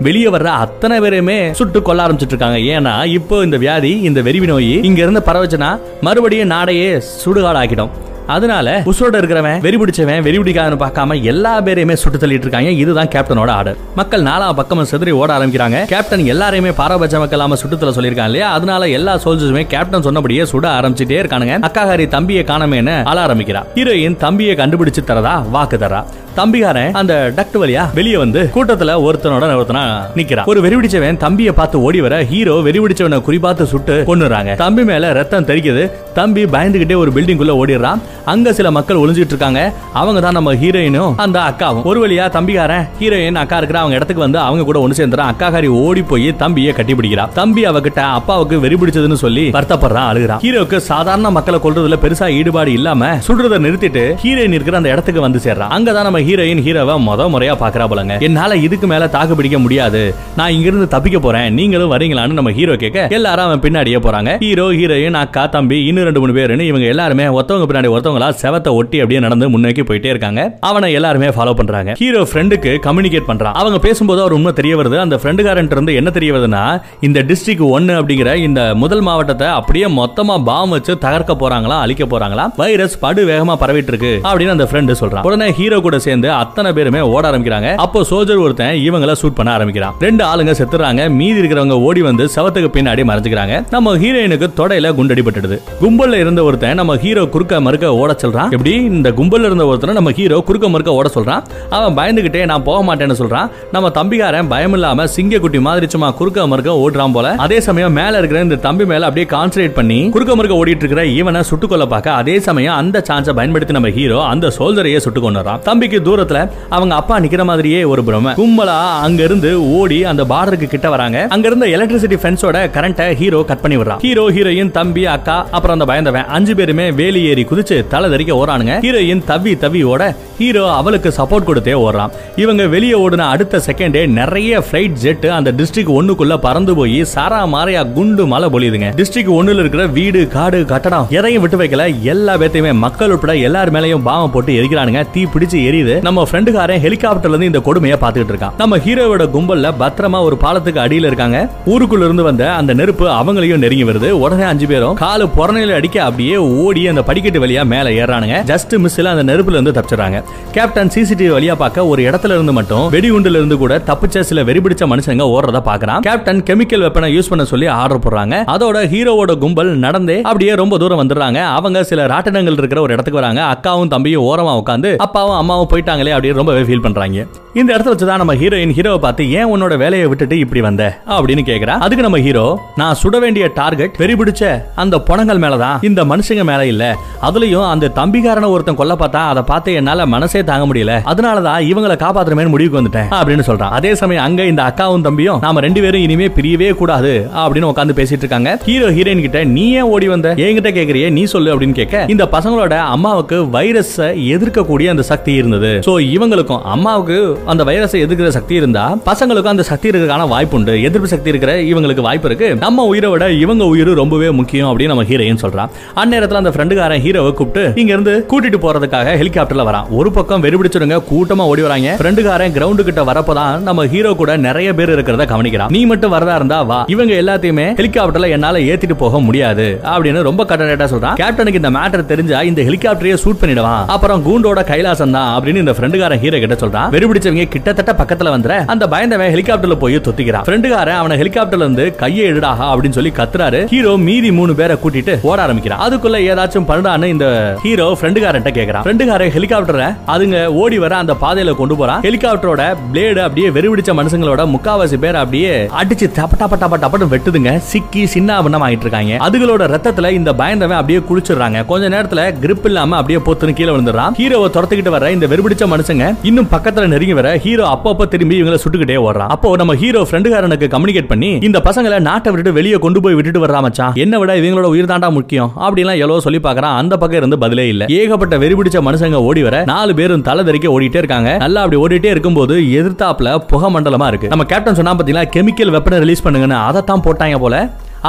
Speaker 1: வெளியே வர்ற அத்தனை பேருமே சுட்டு கொல்ல ஆரம்பிச்சிட்டு இருக்காங்க. ஏன்னா இப்போ இந்த வியாதி இந்த வெறிவி நோய் இங்க இருந்து பரவச்சுன்னா மறுபடியும் நாடையே சுடுகாடு ஆக்கிடும் அதனால உசோட இருக்கிறவன் வெறி பிடிச்சவன் வெறி பிடிக்காதன்னு பார்க்காம எல்லா பேரையுமே சுட்டு தள்ளிட்டு இருக்காங்க. இதுதான் கேப்டனோட ஆர்டர். மக்கள் நாலா பக்கமும் சிதறி ஓட ஆரம்பிக்கிறாங்க. கேப்டன் எல்லாரையுமே பாரபட்ச மக்கள் இல்லாம சுட்டுத்தல சொல்லியிருக்காங்க இல்லையா? அதனால எல்லா சோல்ஜர்ஸுமே கேப்டன் சொன்னபடியே சுட ஆரம்பிச்சிட்டே இருக்கானுங்க. அக்காகாரி தம்பியை காணமேன்னு ஆள ஆரம்பிக்கிறா. ஹீரோயின் தம்பியை கண்டுபிடிச்சு தரதா? வாக்கு தரா. தம்பிகாரன் அந்த டக்ட் வழியா வெளியே வந்து கூட்டத்துல ஒருத்தனோட ஒருத்தனா நிக்கிறான் ஒரு வெறி பிடிச்சவன் தம்பியை பார்த்து ஓடி வர ஹீரோ வெறி பிடிச்சவனை குறிபார்த்து சுட்டு கொண்டுறாங்க தம்பி மேல ரத்தம் தெரிக்குது தம்பி பயந்துகிட்டே ஒரு பில்டிங் குள்ள ஓடிடுறான். அங்க சில மக்கள் ஒளிஞ்சிட்டு இருக்காங்க. அவங்க தான் நம்ம ஹீரோயினும் அந்த அக்காவும். ஒரு வழியா தம்பிகாரன் ஹீரோயின் அக்கா இருக்கிற அவங்க இடத்துக்கு வந்து அவங்க கூட ஒன்று சேர்ந்துறான். அக்காக்காரி ஓடி போய் தம்பியை கட்டி பிடிக்கிறா. தம்பி அவகிட்ட அப்பாவுக்கு வெறி பிடிச்சதுன்னு சொல்லி வருத்தப்படுறான் அழுகிறான். ஹீரோக்கு சாதாரண மக்களை கொல்றதுல பெருசா ஈடுபாடு இல்லாம சுடுறத நிறுத்திட்டு ஹீரோயின் இருக்கிற அந்த இடத்துக்கு வந்து சேர்றான். அங்கதான் நம்ம ஹீரோயின் ஹீரோவை முத முறையா பாக்குறா போலங்க என்னால இதுக்கு மேல தாக்கு பிடிக்க முடியாது. நான் இங்கிருந்து தப்பிக்க போறேன். நீங்களும் வரீங்களான்னு நம்ம ஹீரோ கேட்க எல்லாரும் அவன் பின்னாடியே போறாங்க. ஹீரோ ஹீரோயின் அக்கா தம்பி இன்னும் ரெண்டு மூணு பேருன்னு இவங்க எல்லாருமே ஒருத்தவங்க பின்னாடி ஒருத்தவங்களா செவத்தை ஒட்டி அப்படியே நடந்து முன்னோக்கி போயிட்டே இருக்காங்க. அவனை எல்லாருமே ஃபாலோ பண்றாங்க. ஹீரோ ஃப்ரெண்டுக்கு கம்யூனிகேட் பண்றான். அவங்க பேசும்போது அவர் உண்மை தெரிய வருது. அந்த ஃப்ரெண்டுகாரன் இருந்து என்ன தெரிய வருதுன்னா இந்த டிஸ்ட்ரிக்ட் ஒன்னு அப்படிங்கிற இந்த முதல் மாவட்டத்தை அப்படியே மொத்தமா பாம் வச்சு தகர்க்க போறாங்களா அழிக்க போறாங்களா? வைரஸ் படு வேகமா பரவிட்டு இருக்கு அப்படின்னு அந்த ஃப்ரெண்டு சொல்றான். உடனே ஹீரோ கூட சேர்ந்து சேர்ந்து அத்தனை பேருமே ஓட ஆரம்பிக்கிறாங்க. அப்போ சோல்ஜர் ஒருத்தன் இவங்களை ஷூட் பண்ண ஆரம்பிக்கிறான். ரெண்டு ஆளுங்க செத்துறாங்க. மீதி இருக்கிறவங்க ஓடி வந்து சவத்துக்கு பின்னாடி மறைஞ்சுக்கிறாங்க. நம்ம ஹீரோயினுக்கு தொடையில குண்டடிபட்டுடுது. கும்பல்ல இருந்த ஒருத்தன் நம்ம ஹீரோ குறுக்க மறுக்க ஓட சொல்றான். எப்படி? இந்த கும்பல்ல இருந்த ஒருத்தனை நம்ம ஹீரோ குறுக்க மறுக்க ஓட சொல்றான். அவன் பயந்துகிட்டே நான் போக மாட்டேன்னு சொல்றான். நம்ம தம்பிகாரன் பயம் இல்லாம சிங்க குட்டி மாதிரி சும்மா குறுக்க மறுக்க ஓடுறான் போல. அதே சமயம் மேல இருக்கிற இந்த தம்பி மேல அப்படியே கான்சன்ட்ரேட் பண்ணி குறுக்க மறுக்க ஓடிட்டு இருக்கிற இவனை சுட்டுக்கொள்ள பார்க்க அதே சமயம் அந்த சான்ஸை பயன்படுத்தி நம்ம ஹீரோ அந்த சோல்ஜரையே சுட்டு கொண்டுறான் தம்பிக்கு தூரத்துல அவங்க அப்பா நிக்கிற மாதிரியே ஒரு பிரம கும்பலா அங்க இருந்து ஓடி அந்த பார்டருக்கு கிட்ட வராங்க. அங்க இருந்த எலக்ட்ரிசிட்டி ஃபென்ஸோட கரண்ட்டை ஹீரோ கட் பண்ணி விடுறான். ஹீரோ ஹீரோயின் தம்பி அக்கா அப்புறம் அந்த பயந்தவன். அஞ்சு பேருமே வேலி ஏறி குதிச்சு தலை தறிக்க ஓடுறானுங்க. ஹீரோயின் தவி தவி ஓட ஹீரோ அவளுக்கு சப்போர்ட் கொடுத்தே ஓடுறான். இவங்க வெளியே ஓடின அடுத்த செகண்டே நிறைய ஃபிளைட் ஜெட் அந்த டிஸ்ட்ரிக்ட் ஒண்ணுக்குள்ள பறந்து போய் சாரா மாரையா குண்டு மழை பொழியுதுங்க. டிஸ்ட்ரிக்ட் ஒண்ணுல இருக்கிற வீடு காடு கட்டடம் எதையும் விட்டு வைக்கல. எல்லா பேத்தையுமே மக்கள் உட்பட எல்லார் மேலயும் பாவம் போட்டு எரிக்கிறானுங்க. தீ பிடிச்சு எரியுது. நம்ம ஃப்ரெண்டுக்காரன் ஹெலிகாப்டர்ல இருந்து இந்த கொடுமையை பார்த்துட்டு இருக்கான். நம்ம ஹீரோவோட கும்பல்ல பத்திரமா ஒரு பாலத்துக்கு அடியில இருக்காங்க. ஊருக்குள்ள இருந்து வந்த அந்த நெருப்பு அவங்களையும் நெருங்கி வருது. உடனே அஞ்சு பேரும் காலு புறநிலை அடிக்க அப்படியே ஓடி அந்த படிக்கட்டு வழியா மேல ஏறானுங்க ஜஸ்ட் மிஸ்ல அந்த நெருப்புல இருந்து தப்பிச்சிடறாங்க. கேப்டன் சிசிடிவி வழியா பார்க்க ஒரு இடத்துல இருந்து மட்டும் வெடிகுண்டுல இருந்து கூட தப்பிச்ச சில வெறிபிடிச்ச மனுஷங்க ஓடுறத பாக்குறான் கேப்டன் கெமிக்கல் வெப்பனை யூஸ் பண்ண சொல்லி ஆர்டர் போடுறாங்க. அதோட ஹீரோவோட கும்பல் நடந்தே அப்படியே ரொம்ப தூரம் வந்துடுறாங்க. அவங்க சில ராட்டினங்கள் இருக்கிற ஒரு இடத்துக்கு வராங்க. அக்காவும் தம்பியும் ஓரமா உட்காந்து அப்பாவும் அம்மாவும் போயிட்டாங்களே அப்படின்னு ரொம்பவே ஃபீல் பண்றாங்க. இந்த இடத்துல வச்சுதான் நம்ம ஹீரோயின் ஹீரோவை பார்த்து ஏன் உன்னோட வேலையை விட்டுட்டு இப்படி வந்த? அப்படின்னு கேக்குறா. அதுக்கு நம்ம ஹீரோ நான் சுட வேண்டிய டார்கெட் வெறி பிடிச்ச அந்த புணங்கள் மேலதான். இந்த மனுஷங்க மேல இல்ல. அதுலயும் அந்த தம்பிக்காரன ஒருத்தன் கொல்ல பார்த்தா அதை பார்த்து என்னால மனசே தாங்க முடியல. அதனாலதான் இவங்களை காப்பாத்துறமே முடிவுக்கு வந்துட்டேன் அப்படின்னு சொல்றான். அதே சமயம் அங்க இந்த அக்காவும் தம்பியும் நாம ரெண்டு பேரும் இனிமே பிரியவே கூடாது அப்படின்னு உட்காந்து பேசிட்டு இருக்காங்க. ஹீரோ ஹீரோயின் கிட்ட நீ ஏன் ஓடி வந்த? என்கிட்ட கேக்குறிய நீ சொல்லு அப்படின்னு கேட்க இந்த பசங்களோட அம்மாவுக்கு வைரஸ் எதிர்க்கக்கூடிய அந்த சக்தி இருந்தது. ஸோ இவங்களுக்கும் அம்மாவுக்கு அந்த வைரஸை எதிர்க்கிற சக்தி இருந்தா பசங்களுக்கும் அந்த சக்தி இருக்கிறதுக்கான வாய்ப்பு உண்டு எதிர்ப்பு சக்தி இருக்கிற இவங்களுக்கு வாய்ப்பு இருக்கு. நம்ம உயிரை விட இவங்க உயிர் ரொம்பவே முக்கியம் அப்படின்னு நம்ம ஹீரோயின் சொல்றான் அந்நேரத்தில் அந்த ஃப்ரெண்டுக்காரன் ஹீரோவை கூப்பிட்டு இங்க இருந்து கூட்டிட்டு போறதுக்காக ஹெலிகாப்டர்ல வரான் ஒரு பக்கம் வெறிபிடிச்சிருங்க கூட்டமா ஓடி வராங்க. ஃப்ரெண்டுக்காரன் கிரவுண்டு கிட்ட வரப்பதான் நம்ம ஹீரோ கூட நிறைய பேர் இருக்கிறத கவனிக்கிறான் நீ மட்டும் வரதா இருந்தா வா. இவங்க எல்லாத்தையுமே ஹெலிகாப்டர்ல என்னால ஏத்திட்டு போக முடியாது. அப்படின்னு ரொம்ப கட்டடேட்டா சொல்றான் கேப்டனுக்கு இந்த மேட்டர் தெரிஞ்சா இந்த ஹெலிகாப்டரையே சூட் பண்ணிடுவான். அப்புறம் கூண்டோட கைலாசம் தான் அப்படின்னு அப்படின்னு இந்த ஃப்ரெண்டுகாரன் ஹீரோ கிட்ட சொல்றான். வெறுபிடிச்சவங்க கிட்டத்தட்ட பக்கத்துல வந்துற அந்த பயந்தவன் ஹெலிகாப்டர்ல போய் தொத்திக்கிறான். ஃப்ரெண்டுகாரன் அவன ஹெலிகாப்டர்ல இருந்து கையை எடுடாக அப்படின்னு சொல்லி கத்துறாரு. ஹீரோ மீதி மூணு பேரை கூட்டிட்டு ஓட ஆரம்பிக்கிறான். அதுக்குள்ள ஏதாச்சும் பண்ணுடான்னு இந்த ஹீரோ ஃப்ரெண்டுகாரன் கேக்குறான். ஃப்ரெண்டுகாரன் ஹெலிகாப்டரை அதுங்க ஓடி வர அந்த பாதையில கொண்டு போறான். ஹெலிகாப்டரோட பிளேடு அப்படியே வெறுபிடிச்ச மனுஷங்களோட முக்காவாசி பேர் அப்படியே அடிச்சு டப்ப டப்ப டப்ப டப்பன்னு வெட்டுதுங்க. சிக்கி சின்ன பின்னம் ஆயிட்டு இருக்காங்க அதுகளோட ரத்தத்துல இந்த பயந்தவன் அப்படியே குளிச்சிடுறாங்க. கொஞ்ச நேரத்துல கிரிப் இல்லாம அப்படியே பொத்துன்னு கீழே விழுந்துறான் ஹீரோவை துரத்துக்கிட்டு வர இந்த வெறிபிடிச்ச மனுஷங்க இன்னும் பக்கத்துல நெருங்கி வர ஹீரோ அப்பப்ப திரும்பி இவங்களை சுட்டுக்கிட்டே ஓடுறான் அப்போ நம்ம ஹீரோ ஃப்ரெண்டுகாரனுக்கு கம்யூனிகேட் பண்ணி இந்த பசங்களை நாட்டை விட்டுட்டு வெளியே கொண்டு போய் விட்டுட்டு வர்றா மச்சான். என்ன விட இவங்களோட உயிர் தாண்டா முக்கியம். அப்படிலாம் எவ்வளவு சொல்லி பாக்குறான் அந்த பக்கம் இருந்து பதிலே இல்ல. ஏகப்பட்ட வெறிபிடிச்ச மனுஷங்க ஓடி வர நாலு பேரும் தலை தெறிக்க ஓடிட்டே இருக்காங்க. நல்லா அப்படி ஓடிட்டே இருக்கும்போது எதிர்த்தாப்புல புகை மண்டலமா இருக்கு. நம்ம கேப்டன் சொன்னா பாத்தீங்களா கெமிக்கல் வெப்பனை ரிலீஸ் பண்ணுங்கன்னு அதை தான் போட்டாங்க போல.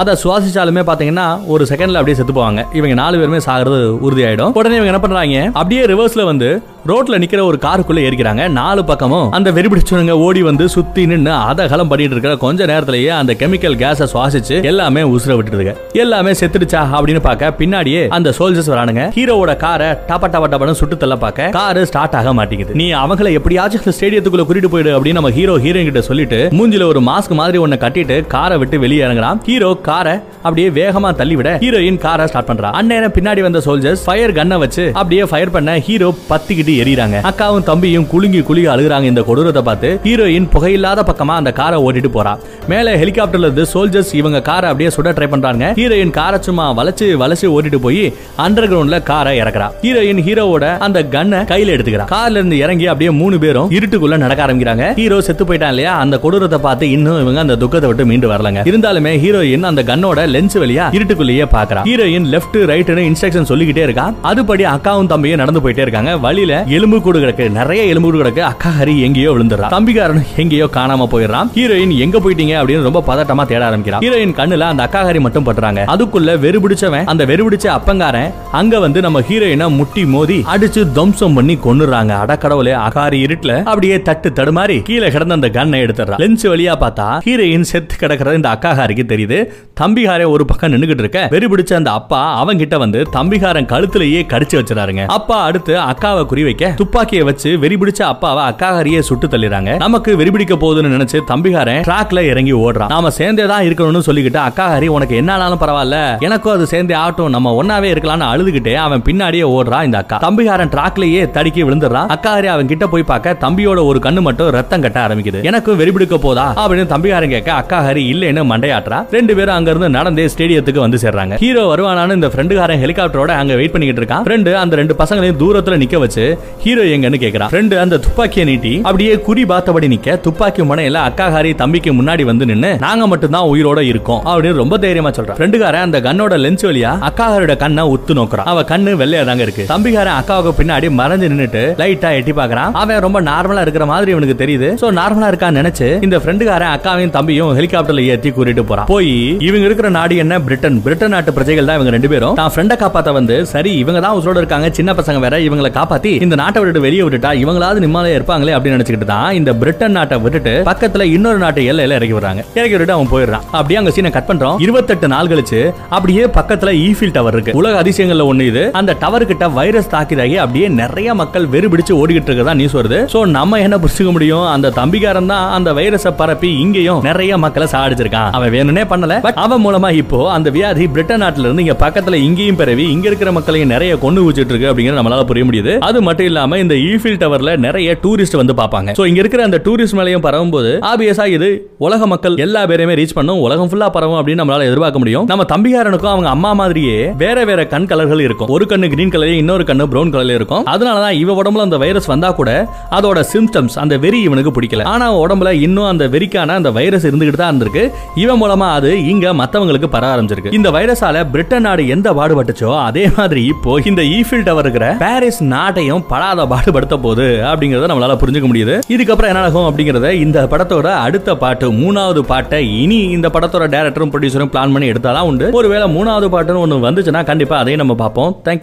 Speaker 1: அதை சுவாசிச்சாலுமே பாத்தீங்கன்னா ஒரு செகண்ட்ல அப்படியே செத்து போவாங்க. இவங்க நாலு பேருமே சாகிறது உறுதியாயிடும். உடனே இவங்க என்ன பண்றாங்க அப்படியே ரிவர்ஸ்ல வந்து ரோட்ல நிக்கிற ஒரு காருக்குள்ள ஏறிக்கிறாங்க. நாலு பக்கமும் அந்த வெறிபிடிச்சவங்க ஓடி வந்து சுத்தி நின்று அதகலம் பண்ணிட்டு இருக்கிற கொஞ்ச நேரத்திலேயே அந்த கெமிக்கல் கேஸை சுவாசிச்சு எல்லாமே உசுர விட்டுருங்க எல்லாமே செத்துடுச்சா அப்படின்னு பார்க்க பின்னாடியே அந்த சோல்ஜர்ஸ் வரானுங்க. ஹீரோவோட காரை டப்ப டப டப்பன்னு சுட்டு தள்ள பார்க்க காரு ஸ்டார்ட் ஆக மாட்டேங்குது. நீ அவங்கள எப்படியாச்சும் ஸ்டேடியத்துக்குள்ள கூட்டிட்டு போயிடு அப்படின்னு நம்ம ஹீரோ ஹீரோயின் கிட்ட சொல்லிட்டு மூஞ்சில ஒரு மாஸ்க் மாதிரி ஒண்ணு கட்டிட்டு காரை விட்டு வெளியே இறங்குறான். ஹீரோ காரை அப்படியே வேகமா தள்ளிவிட ஹீரோயின் காரை ஸ்டார்ட் பண்றா. அந்நேரம் பின்னாடி வந்த சோல்ஜர்ஸ் ஃபயர் கன்னை வச்சு அப்படியே ஃபயர் பண்ண ஹீரோ பத்திக்கிட்டு எரியறாங்க. அக்காவும் தம்பியும் குலுங்கி குலுங்கி அழுகுறாங்க. இந்த கொடூரத்தை பார்த்து ஹீரோயின் புகையில்லாத பக்கமா அந்த காரை ஓட்டிட்டு போறா. மேல ஹெலிகாப்டர்ல இருந்து சோல்ஜர்ஸ் இவங்க காரை அப்படியே சுட ட்ரை பண்றாங்க ஹீரோயின் காரை சும்மா வளைச்சு வளைச்சு ஓட்டிட்டு போய் அண்டர் கிரவுண்ட்ல காரை இறக்குறா. ஹீரோயின் ஹீரோவோட அந்த கண்ணை கையில எடுத்துக்கிறா. கார்ல இருந்து இறங்கி அப்படியே மூணு பேரும் இருட்டுக்குள்ள நடக்க ஆரம்பிக்கிறாங்க. ஹீரோ செத்து போயிட்டான் இல்லையா? அந்த கொடூரத்தை பார்த்து இன்னும் இவங்க அந்த துக்கத்தை விட்டு மீண்டு வரலங்க. இருந்தாலுமே ஹீரோயின் அந்த கன்னோட லென்ஸ் வழியா இருட்டுக்குள்ளேயே பாக்குறா. ஹீரோயின் லெஃப்ட் ரைட்னு இன்ஸ்ட்ரக்ஷன் சொல்லிக்கிட்டே இருக்கா. அதுபடி அக்காவும் தம்பியும் நடந்து போயிட்டே இருக்காங்க. வழியில எலும்பு கூடு கிடக்கு. நிறைய எலும்பு கூடு கிடக்கு. அக்கா ஹரி எங்கேயோ விழுந்துடுறா. தம்பிக்காரன் எங்கேயோ காணாம போயிடுறான். ஹீரோயின் எங்க போயிட்டீங்க அப்படின்னு ரொம்ப பதட்டமா தேட ஆரம்பிக்கிறான். ஹீரோயின் கண்ணுல அந்த அக்கா ஹரி மட்டும் பட்டுறாங்க அதுக்குள்ள வெறுபிடிச்சவன் அந்த வெறுபிடிச்ச அப்பங்காரன் அங்க வந்து நம்ம ஹீரோயினை முட்டி மோதி அடிச்சு துவம்சம் பண்ணி கொண்டுறாங்க அடக்கடவுளே அகாரி இருட்டுல அப்படியே தட்டு தடுமாறி கீழே கிடந்த அந்த கன்னை எடுத்துறா லென்ஸ் வழியா பார்த்தா ஹீரோயின் செத்து கிடக்கிறது இந்த அக்காஹாரிக்கு தெரியுது. தம்பிகாரே ஒரு பக்கம் நின்னுகிட்டு இருக்க. வெறுபிடிச்ச அந்த அப்பா அவன் கிட்ட வந்து தம்பிகாரன் கழுத்துலயே கடிச்சு வச்சிடாருங்க. அப்பா அடுத்து அக்காவை குறி வைக்க துப்பாக்கியை வச்சு வெறி பிடிச்ச அப்பாவை அக்காகாரியே சுட்டு தள்ளிடுறாங்க. நமக்கு வெறி பிடிக்க போகுதுன்னு நினைச்சு தம்பிகாரன் ட்ராக்ல இறங்கி ஓடுறான். நாம சேர்ந்தே தான் இருக்கணும்னு சொல்லிக்கிட்டு அக்காகாரி உனக்கு என்ன ஆனாலும் பரவாயில்ல. எனக்கும் அது சேர்ந்தே ஆட்டும் நம்ம ஒன்னாவே இருக்கலாம்னு அழுதுகிட்டே அவன் பின்னாடியே ஓடுறான் இந்த அக்கா. தம்பிகாரன் ட்ராக்லயே தடுக்கி விழுந்துடுறான். அக்காகாரி அவன் கிட்ட போய் பார்க்க தம்பியோட ஒரு கண்ணு மட்டும் ரத்தம் கட்ட ஆரம்பிக்குது. எனக்கும் வெறி பிடிக்க போதா? அப்படின்னு தம்பிகாரன் கேட்க அக்காகாரி இல்லைன்னு மண்டையாட்டுறா. ரெண்டு பேரும் அங்க இருந்து நடந்தே ஸ்டேடியத்துக்கு வந்து சேர்றாங்க. ஹீரோ வருவானான்னு இந்த ஃப்ரெண்டுகாரன் ஹெலிகாப்டரோட அங்க வெயிட் பண்ணிக்கிட்டு இருக்கான். ஃப்ரெண்டு அந்த ரெண்டு பசங்களையும் தூரத்துல நிக்க வச்சு ஹீரோ எங்கன்னு கேக்குறான் ஃப்ரெண்டு அந்த துப்பாக்கியை நீட்டி அப்படியே குறி பார்த்தபடி நிக்க துப்பாக்கி முனையில அக்காகாரி தம்பிக்கு முன்னாடி வந்து நின்னு நாங்க மட்டும் தான் உயிரோட இருக்கோம் அப்படின்னு ரொம்ப தைரியமா சொல்றான் ஃப்ரெண்டுகாரன் அந்த கண்ணோட லென்ஸ் வழியா அக்காகாரோட கண்ணை உத்து நோக்குறான். அவ கண்ணு வெள்ளையா தாங்க இருக்கு. தம்பிக்காரன் அக்காவுக்கு பின்னாடி மறைஞ்சு நின்னுட்டு லைட்டா எட்டி பாக்குறான் அவன் ரொம்ப நார்மலா இருக்கிற மாதிரி இவனுக்கு தெரியுது. சோ நார்மலா இருக்கான்னு நினைச்சு இந்த ஃப்ரெண்டுக்காரன் அக்காவையும் தம்பியும் ஹெலிகாப்டர்ல ஏத்தி கூட்டிட்டு போறான். போய் இவங்க இருக்கிற நாடு என்ன? பிரிட்டன். பிரிட்டன் நாட்டு பிரஜைகள் தான் இவங்க ரெண்டு பேரும். தான் ஃப்ரெண்டை காப்பாத்த வந்து சரி இவங்க தான் உசுரோட இருக்காங்க சின்ன பசங்க வேற இவங்களை காப்பாத்தி இந்த நாட்டை விட்டு வெளியே விட்டுட்டா இவங்களாவது நிம்மதியா இருப்பாங்களே அப்படின்னு நினைச்சுக்கிட்டு தான் இந்த பிரிட்டன் நாட்டை விட்டுட்டு பக்கத்துல இன்னொரு நாட்டு எல்லையில இறக்கி விடுறாங்க. இறக்கி விட்டுட்டு அவன் போயிடுறான். அப்படியே அங்க சீனை கட் பண்றோம். இருபத்தெட்டு நாள் கழிச்சு அப்படியே பக்கத்துல ஈஃபில் டவர் இருக்கு. உலக அதிசயங்கள்ல ஒண்ணு இது. அந்த டவர் கிட்ட வைரஸ் தாக்கிதாகி அப்படியே நிறைய மக்கள் வெறுபிடிச்சு ஓடிக்கிட்டு இருக்கதா நியூஸ் வருது. சோ நம்ம என்ன புரிஞ்சுக்க முடியும்? அந்த தம்பிக்காரன் தான் அந்த வைரஸை பரப்பி இங்கேயும் நிறைய மக்களை சாடிச்சிருக்கான் அவன் வேணும்னே பண்ணல. பட் அவன் மூலமா இப்போ அந்த வியாதி பிரிட்டன் நாட்டுல இருந்து இங்க பக்கத்துல இங்கேயும் பரவி இங்க இருக்கிற மக்களையும் நிறைய கொண்டு வச்சிட்டு இருக்கு அப்படிங்கறது நம்மளால புரிய முடியுது. அது மட்டும் இல்லாம இந்த ஈஃபில் டவர்ல நிறைய டூரிஸ்ட் வந்து பார்ப்பாங்க. ஸோ இங்க இருக்கிற அந்த டூரிஸ்ட் மேலையும் பரவும் போது ஆபியஸா இது உலக மக்கள் எல்லா பேரையுமே ரீச் பண்ணும் உலகம் ஃபுல்லா பரவும் அப்படின்னு நம்மளால எதிர்பார்க்க முடியும். நம்ம தம்பிகாரனுக்கும் அவங்க அம்மா மாதிரியே வேற வேற கண் கலர்கள் இருக்கும். ஒரு கண்ணு கிரீன் கலர்லயும் இன்னொரு கண்ணு பிரவுன் கலர்ல இருக்கும். அதனாலதான் இவ உடம்புல அந்த வைரஸ் வந்தா கூட அதோட சிம்டம்ஸ் அந்த வெறி இவனுக்கு பிடிக்கல. ஆனா உடம்புல இன்னும் அந்த வெறிக்கான அந்த வைரஸ் இருந்துகிட்டு தான் இருந்திருக்கு. இவன் மூலமா அது இங்க மத்தவங்களுக்கு பரவ ஆரம்பிச்சிருக்கு. இந்த வைரஸால பிரிட்டன் நாடு எந்த பாடுபட்டுச்சோ அதே மாதிரி இப்போ இந்த ஈஃபில் டவர் இருக்கிற பாரிஸ் நாட்டையும் இன்னும் படாத பாடுபடுத்த போகுது அப்படிங்கறத நம்மளால புரிஞ்சுக்க முடியுது. இதுக்கப்புறம் என்ன ஆகும் அப்படிங்கறத இந்த படத்தோட அடுத்த பாட்டு மூணாவது பாட்டை இனி இந்த படத்தோட டேரக்டரும் ப்ரொடியூசரும் பிளான் பண்ணி எடுத்தாதான் உண்டு. ஒருவேளை மூணாவது பாட்டுன்னு ஒன்று வந்துச்சுன்னா கண்டிப்பா அதையும் நம்ம பார்ப்போம். தேங்க்யூ